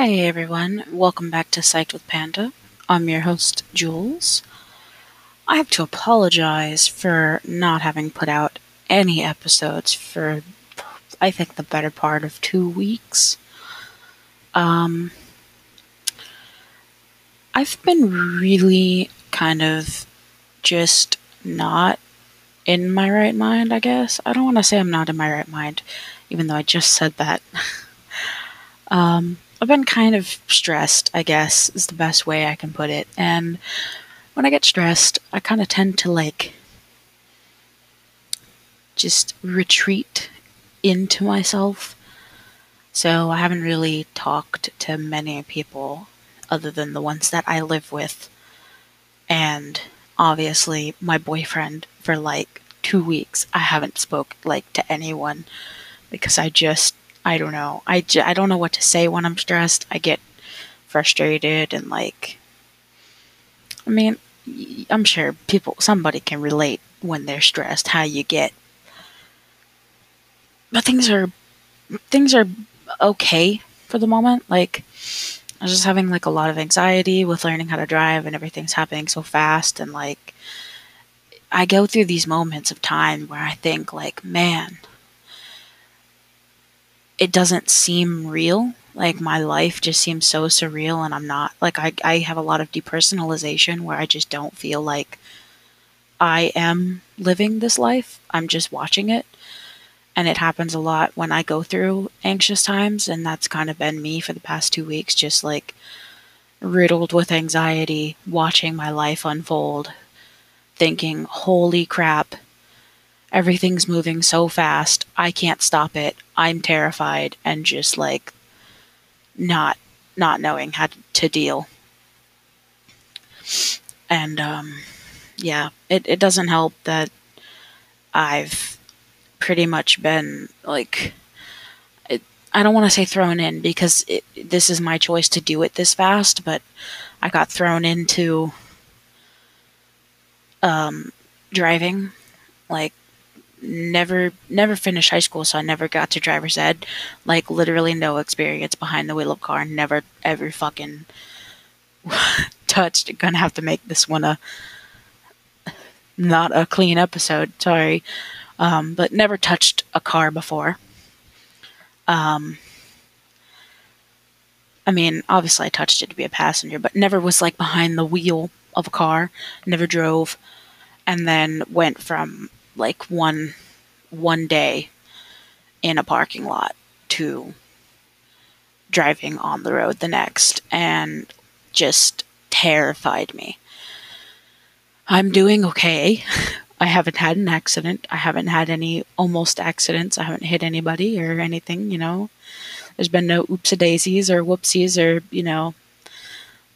Hey everyone, welcome back to Psyched with Panda. I'm your host, Jules. I have to apologize for not having put out any episodes for, I think, the better part of two weeks. Um, I've been really kind of just not in my right mind, I guess. I don't want to say I'm not in my right mind, even though I just said that. um, I've been kind of stressed, I guess, is the best way I can put it. And when I get stressed, I kind of tend to like just retreat into myself. So I haven't really talked to many people other than the ones that I live with. And obviously my boyfriend for like 2 weeks. I haven't spoke like to anyone because I just I don't know. I, j- I don't know what to say when I'm stressed. I get frustrated and like. I mean, I'm sure people, somebody can relate when they're stressed, how you get. But things are, things are okay for the moment. Like, I was just having like a lot of anxiety with learning how to drive and everything's happening so fast and like I go through these moments of time where I think like, man, it doesn't seem real. Like my life just seems so surreal and I'm not like I I have a lot of depersonalization where I just don't feel like I am living this life. I'm just watching it. And it happens a lot when I go through anxious times and that's kind of been me for the past 2 weeks just like riddled with anxiety watching my life unfold thinking, "Holy crap, everything's moving so fast. I can't stop it. I'm terrified and just like not not knowing how to deal. And um yeah, it it doesn't help that I've pretty much been like it, I don't want to say thrown in because it, this is my choice to do it this fast, but I got thrown into um, driving like never never finished high school, so I never got to driver's ed. Like literally no experience behind the wheel of car. Never ever fucking touched. Gonna have to make this one a not a clean episode. Sorry, um, but never touched a car before. Um, I mean, obviously I touched it to be a passenger, but never was like behind the wheel of a car. Never drove, and then went from like one one day in a parking lot to driving on the road the next and just terrified me. I'm doing okay. I haven't had an accident. I haven't had any almost accidents. I haven't hit anybody or anything, you know. There's been no oops a daisies or whoopsies or, you know,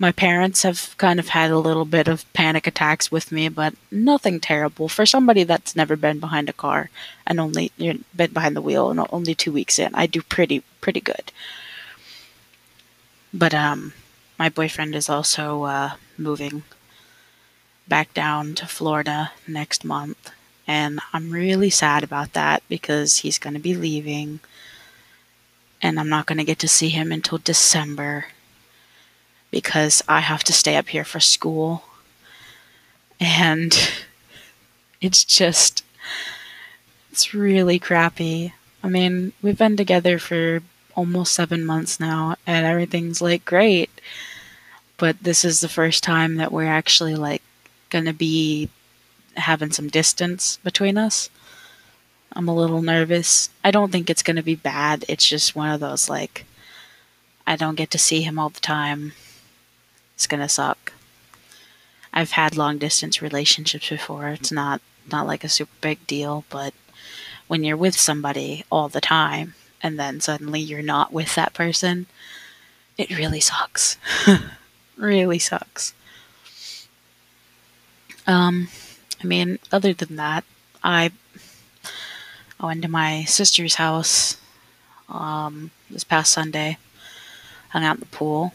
my parents have kind of had a little bit of panic attacks with me, but nothing terrible for somebody that's never been behind a car and only been behind the wheel and only two weeks in. I do pretty pretty good. But um, my boyfriend is also uh, moving back down to Florida next month, and I'm really sad about that because he's going to be leaving, and I'm not going to get to see him until December because I have to stay up here for school. And it's just, it's really crappy. I mean, we've been together for almost seven months now, and everything's like great. But this is the first time that we're actually like gonna be having some distance between us. I'm a little nervous. I don't think it's gonna be bad. It's just one of those like, I don't get to see him all the time it's gonna suck. I've had long distance relationships before. It's not not like a super big deal, but when you're with somebody all the time and then suddenly you're not with that person, it really sucks. really sucks. Um, I mean, other than that, I I went to my sister's house um, this past Sunday, hung out in the pool,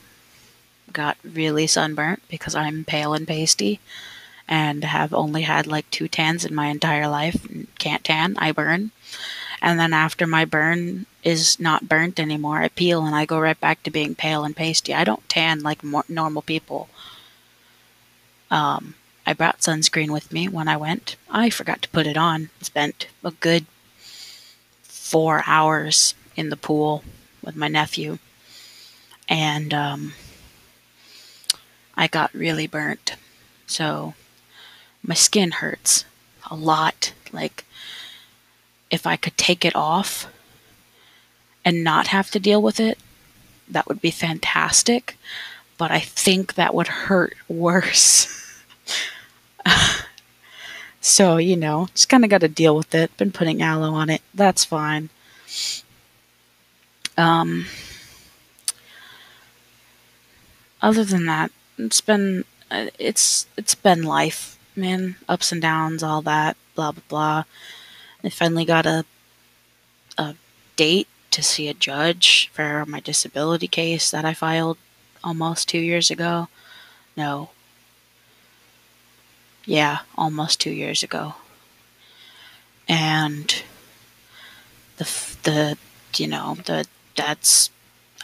got really sunburnt because I'm pale and pasty and have only had like two tans in my entire life. Can't tan, I burn. And then after my burn is not burnt anymore, I peel and I go right back to being pale and pasty. I don't tan like normal people. Um, I brought sunscreen with me when I went. I forgot to put it on. Spent a good four hours in the pool with my nephew. And um, I got really burnt. So my skin hurts a lot. Like, if I could take it off and not have to deal with it, that would be fantastic. But I think that would hurt worse. so, you know, just kind of got to deal with it. Been putting aloe on it. That's fine. Um, other than that, it's been uh, it's it's been life, man. Ups and downs, all that, blah blah blah. I finally got a a date to see a judge for my disability case that I filed almost two years ago. No. Yeah, almost two years ago. And the the you know the that's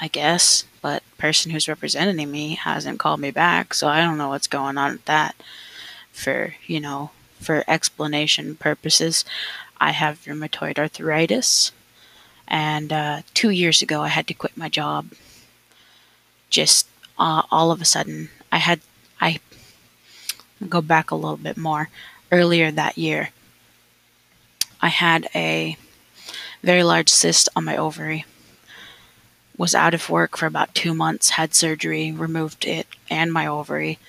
I guess, but person who's representing me hasn't called me back, so I don't know what's going on with that. For you know, for explanation purposes, I have rheumatoid arthritis, and uh, two years ago I had to quit my job. Just uh, all of a sudden, I had I go back a little bit more earlier that year. I had a very large cyst on my ovary. Was out of work for about two months, had surgery, removed it and my ovary.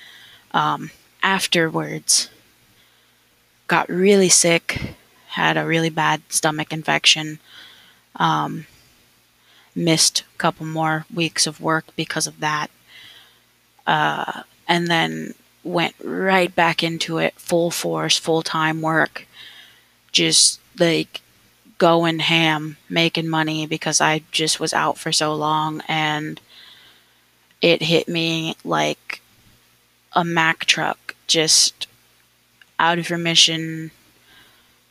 Um, afterwards, got really sick, had a really bad stomach infection, um, missed a couple more weeks of work because of that, uh, and then went right back into it full force, full time work. Just like going ham, making money because I just was out for so long and it hit me like a Mack truck, just out of remission.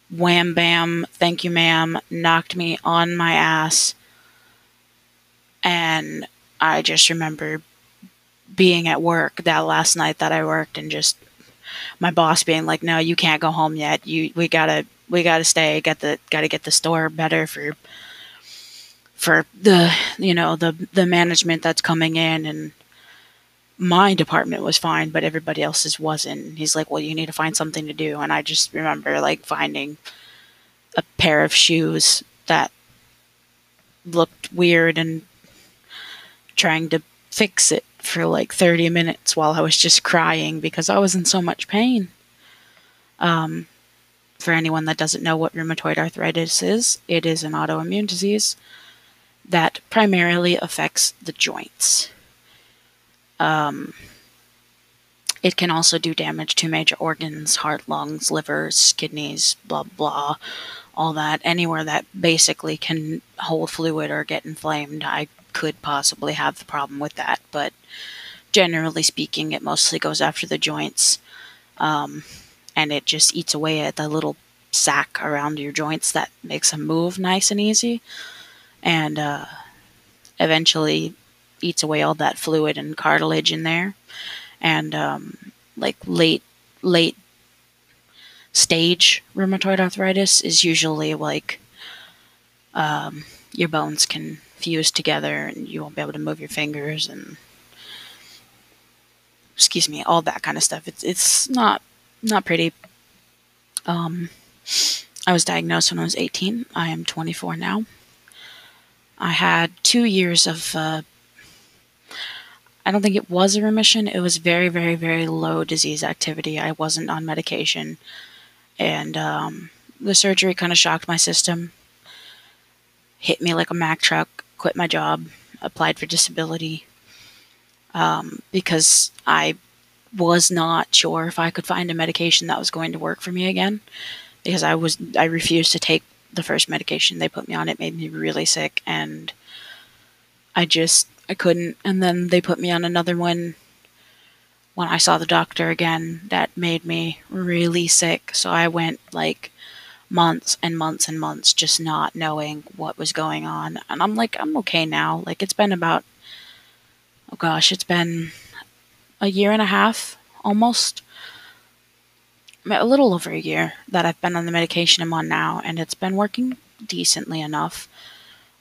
Wham bam, thank you, ma'am, knocked me on my ass. And I just remember being at work that last night that I worked and just my boss being like, "No, you can't go home yet. You we gotta we got to stay. Get the got to get the store better for for the you know the the management that's coming in and my department was fine, but everybody else's wasn't. He's like, "Well, you need to find something to do." And I just remember like finding a pair of shoes that looked weird and trying to fix it for like 30 minutes while I was just crying because I was in so much pain. Um, for anyone that doesn't know what rheumatoid arthritis is, it is an autoimmune disease that primarily affects the joints. Um, it can also do damage to major organs, heart, lungs, livers, kidneys, blah, blah, all that. Anywhere that basically can hold fluid or get inflamed, I could possibly have the problem with that. But generally speaking, it mostly goes after the joints. Um, and it just eats away at the little sac around your joints that makes them move nice and easy. And uh, eventually eats away all that fluid and cartilage in there. And um, like late late stage rheumatoid arthritis is usually like um, your bones can fuse together and you won't be able to move your fingers and excuse me all that kind of stuff. It's it's not not pretty. Um, I was diagnosed when I was 18. I am 24 now. I had two years of, uh, I don't think it was a remission. It was very, very, very low disease activity. I wasn't on medication. And um, the surgery kind of shocked my system, hit me like a Mack truck, quit my job, applied for disability um, because I was not sure if I could find a medication that was going to work for me again because I was I refused to take the first medication they put me on. It made me really sick and I just I couldn't and then they put me on another one when I saw the doctor again that made me really sick. So I went like months and months and months just not knowing what was going on. And I'm like, I'm okay now. Like, it's been about, oh gosh, it's been a year and a half almost. A little over a year that I've been on the medication I'm on now, and it's been working decently enough.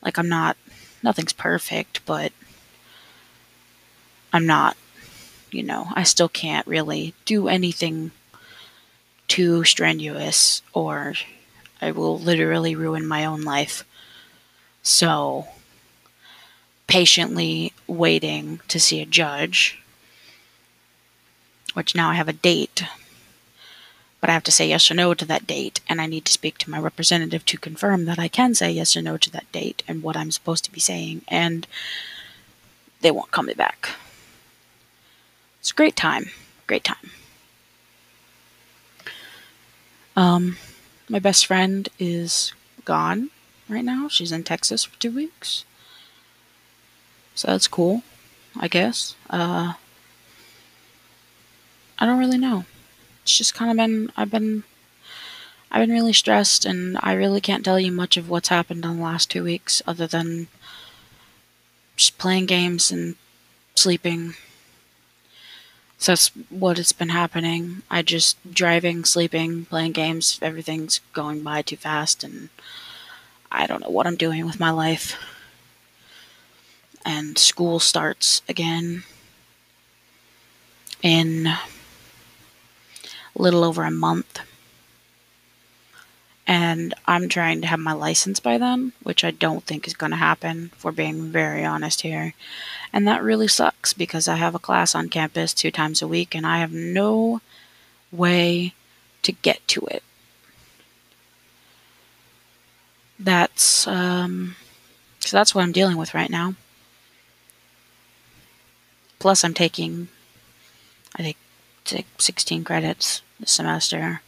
Like, I'm not, nothing's perfect, but I'm not, you know, I still can't really do anything too strenuous or I will literally ruin my own life. So, patiently waiting to see a judge, which now I have a date, but I have to say yes or no to that date, and I need to speak to my representative to confirm that I can say yes or no to that date and what I'm supposed to be saying, and they won't call me back. It's a great time. Great time. Um, my best friend is gone right now. She's in Texas for two weeks. So that's cool, I guess. Uh, I don't really know. It's just kind of been, I've been, I've been really stressed and I really can't tell you much of what's happened in the last two weeks other than just playing games and sleeping so that's what it's been happening. I just driving, sleeping, playing games, everything's going by too fast and I don't know what I'm doing with my life. And school starts again in little over a month. And I'm trying to have my license by then, which I don't think is going to happen, for being very honest here. And that really sucks because I have a class on campus two times a week and I have no way to get to it. That's um so that's what I'm dealing with right now. Plus I'm taking I think 16 credits this semester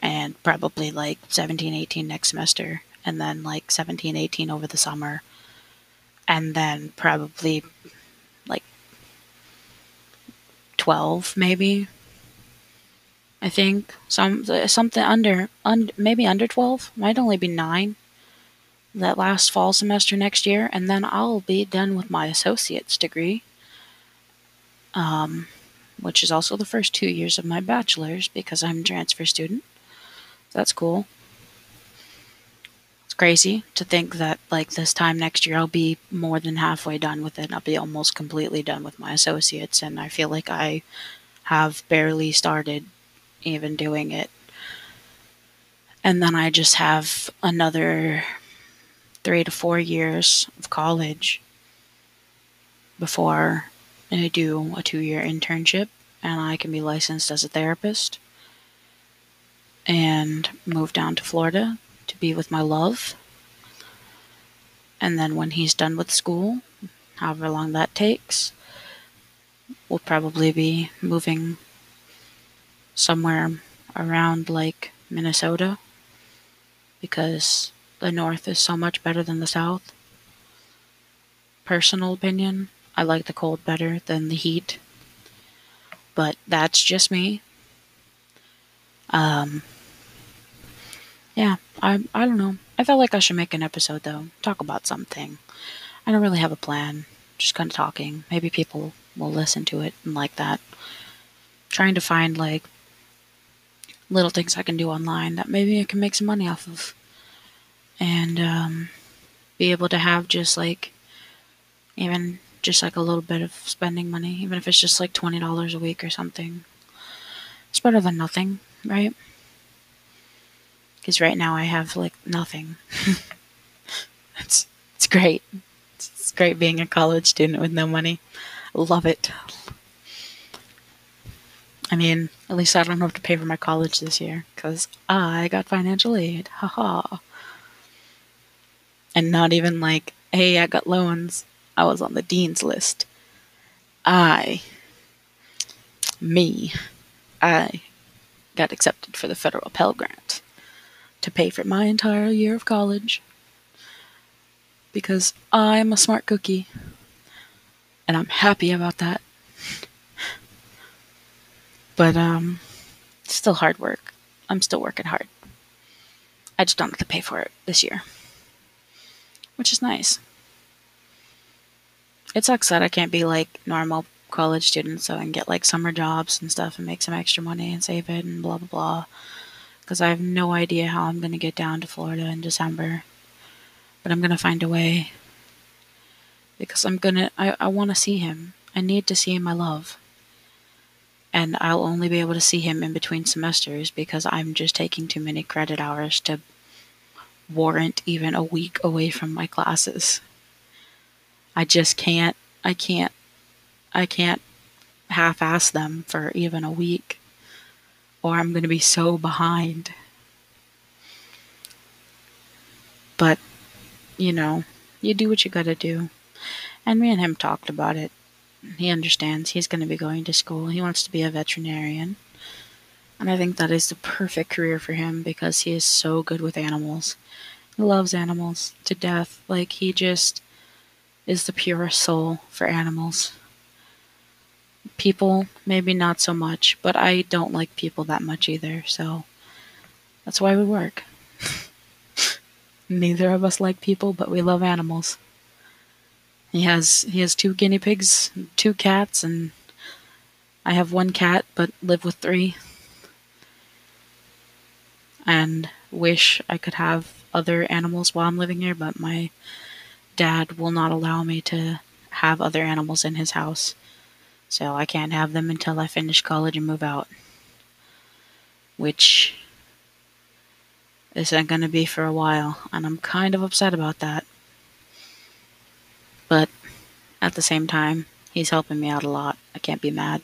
and probably like 17 18 next semester and then like 17 18 over the summer and then probably like 12 maybe i think. Some something under un, maybe under 12 might only be 9 that last fall semester next year and then i'll be done with my associate's degree. Um, which is also the first two years of my bachelor's because i'm a transfer student that's cool it's crazy to think that like this time next year I'll be more than halfway done with it. I'll be almost completely done with my associates and I feel like I have barely started even doing it. And then I just have another 3 to 4 years of college before I do a 2-year internship and I can be licensed as a therapist and move down to Florida to be with my love. And then when he's done with school, however long that takes, we'll probably be moving somewhere around like Minnesota because the north is so much better than the south. Personal opinion, I like the cold better than the heat. But that's just me. Um, yeah, I I don't know. I felt like I should make an episode though, talk about something. I don't really have a plan, just kind of talking. Maybe people will listen to it and like that. Trying to find like little things I can do online that maybe I can make some money off of, and um, be able to have just like even just like a little bit of spending money, even if it's just like twenty dollars a week or something. It's better than nothing, right? because right now I have like nothing. it's it's great. It's, it's great being a college student with no money. Love it. I mean, at least I don't have to pay for my college this year because I got financial aid. Haha. And not even like, hey, I got loans. I was on the dean's list. I, me, I got accepted for the federal Pell Grant to pay for my entire year of college because I'm a smart cookie and I'm happy about that. But um still hard work. I'm still working hard. I just don't have to pay for it this year, which is nice. It sucks that I can't be like normal college students so I can get like summer jobs and stuff and make some extra money and save it and blah blah blah. Because I have no idea how I'm to get down to Florida in December. But I'm to find a way. Because I'm to, I, I want to see him. I need to see my love. And I'll only be able to see him in between semesters because I'm just taking too many credit hours to warrant even a week away from my classes. I just can't, I can't I can't half ass them for even a week, or I'm going to be so behind. But, you know, you do what you got to do. And me and him talked about it. He understands he's going to be going to school. He wants to be a veterinarian. And I think that is the perfect career for him because he is so good with animals. He loves animals to death. Like, he just is the purest soul for animals people, maybe not so much, but I don't like people that much either, so that's why we work. Neither of us like people, but we love animals. He has he has two guinea pigs, two cats, and I have one cat but live with three. And wish I could have other animals while I'm living here, but my dad will not allow me to have other animals in his house. So I can't have them until I finish college and move out. Which isn't going to be for a while, and I'm kind of upset about that. But at the same time, he's helping me out a lot. I can't be mad.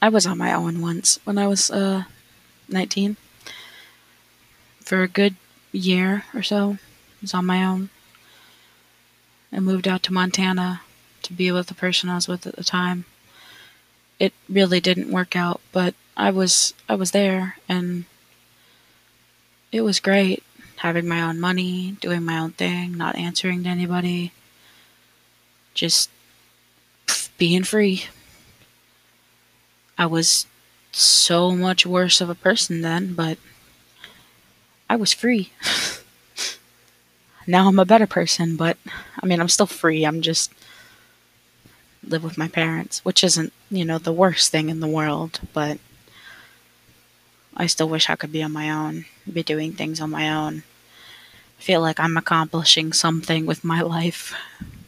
I was on my own once when I was uh, 19. For a good year or so, was on my own. I moved out to Montana to be with the person I was with at the time. It really didn't work out, but I was I was there and it was great having my own money, doing my own thing, not answering to anybody. Just being free. I was so much worse of a person then, but I was free. now I'm a better person, but I mean, I'm still free. I'm just live with my parents, which isn't, you know, the worst thing in the world, but I still wish I could be on my own, be doing things on my own. I feel like I'm accomplishing something with my life.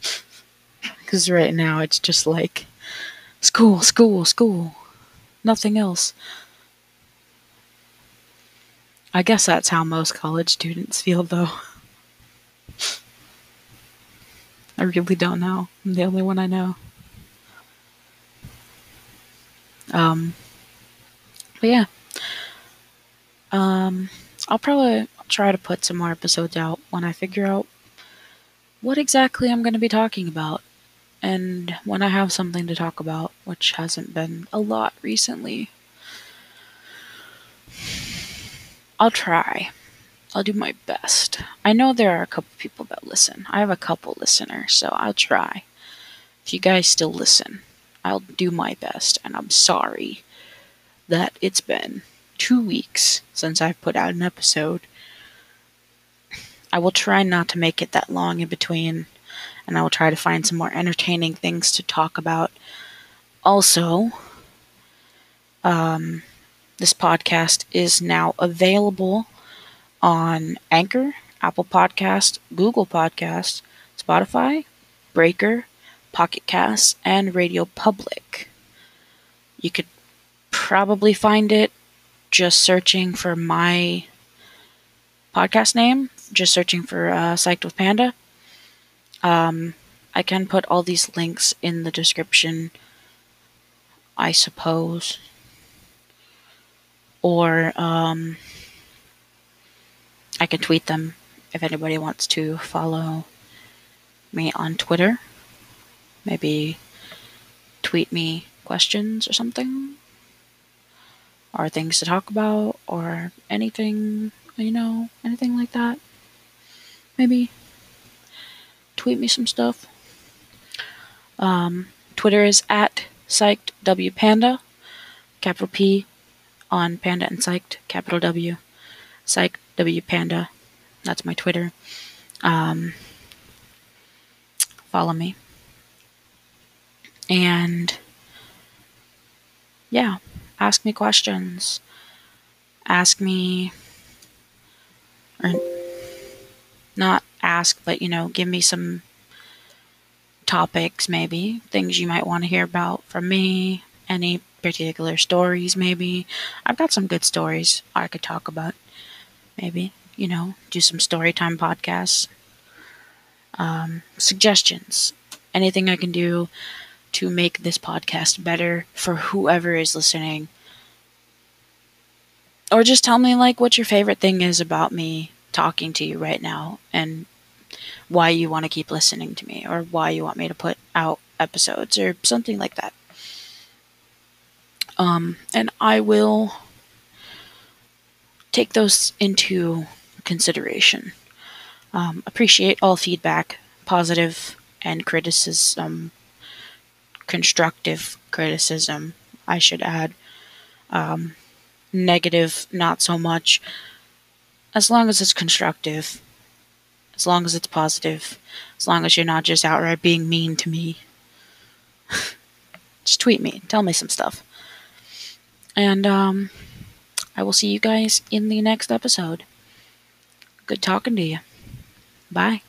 Because right now it's just like school, school, school, nothing else. I guess that's how most college students feel, though. I really don't know. I'm the only one I know. Um, but yeah. Um, I'll probably try to put some more episodes out when I figure out what exactly I'm going to be talking about. And when I have something to talk about, which hasn't been a lot recently, I'll try. I'll do my best. I know there are a couple people that listen. I have a couple listeners, so I'll try. If you guys still listen, I'll do my best, and I'm sorry that it's been two weeks since I've put out an episode. I will try not to make it that long in between, and I will try to find some more entertaining things to talk about. Also, um, this podcast is now available on Anchor, Apple Podcast, Google Podcast, Spotify, Breaker, Pocket Casts, and Radio Public. You could probably find it just searching for my podcast name, just searching for uh, Psyched with Panda. Um, I can put all these links in the description, I suppose. Or um, I can tweet them if anybody wants to follow me on Twitter maybe tweet me questions or something or things to talk about or anything, you know, anything like that. Maybe tweet me some stuff. Um, Twitter is at psyched w panda, capital P on panda and psyched, capital W. Psych W Panda. That's my Twitter. Um, follow me. And yeah, ask me questions. Ask me, or not ask, but you know, give me some topics, maybe things you might want to hear about from me, any particular stories, maybe. I've got some good stories I could talk about, maybe, you know, do some story time podcasts. Um, suggestions, anything I can do to make this podcast better for whoever is listening. Or just tell me, like, what your favorite thing is about me talking to you right now and why you want to keep listening to me or why you want me to put out episodes or something like that. Um, and I will take those into consideration. Um, appreciate all feedback, positive and criticism, constructive criticism, I should add. Um, negative, not so much. As long as it's constructive, as long as it's positive, as long as you're not just outright being mean to me. just tweet me, tell me some stuff. And um, I will see you guys in the next episode. Good talking to you. Bye.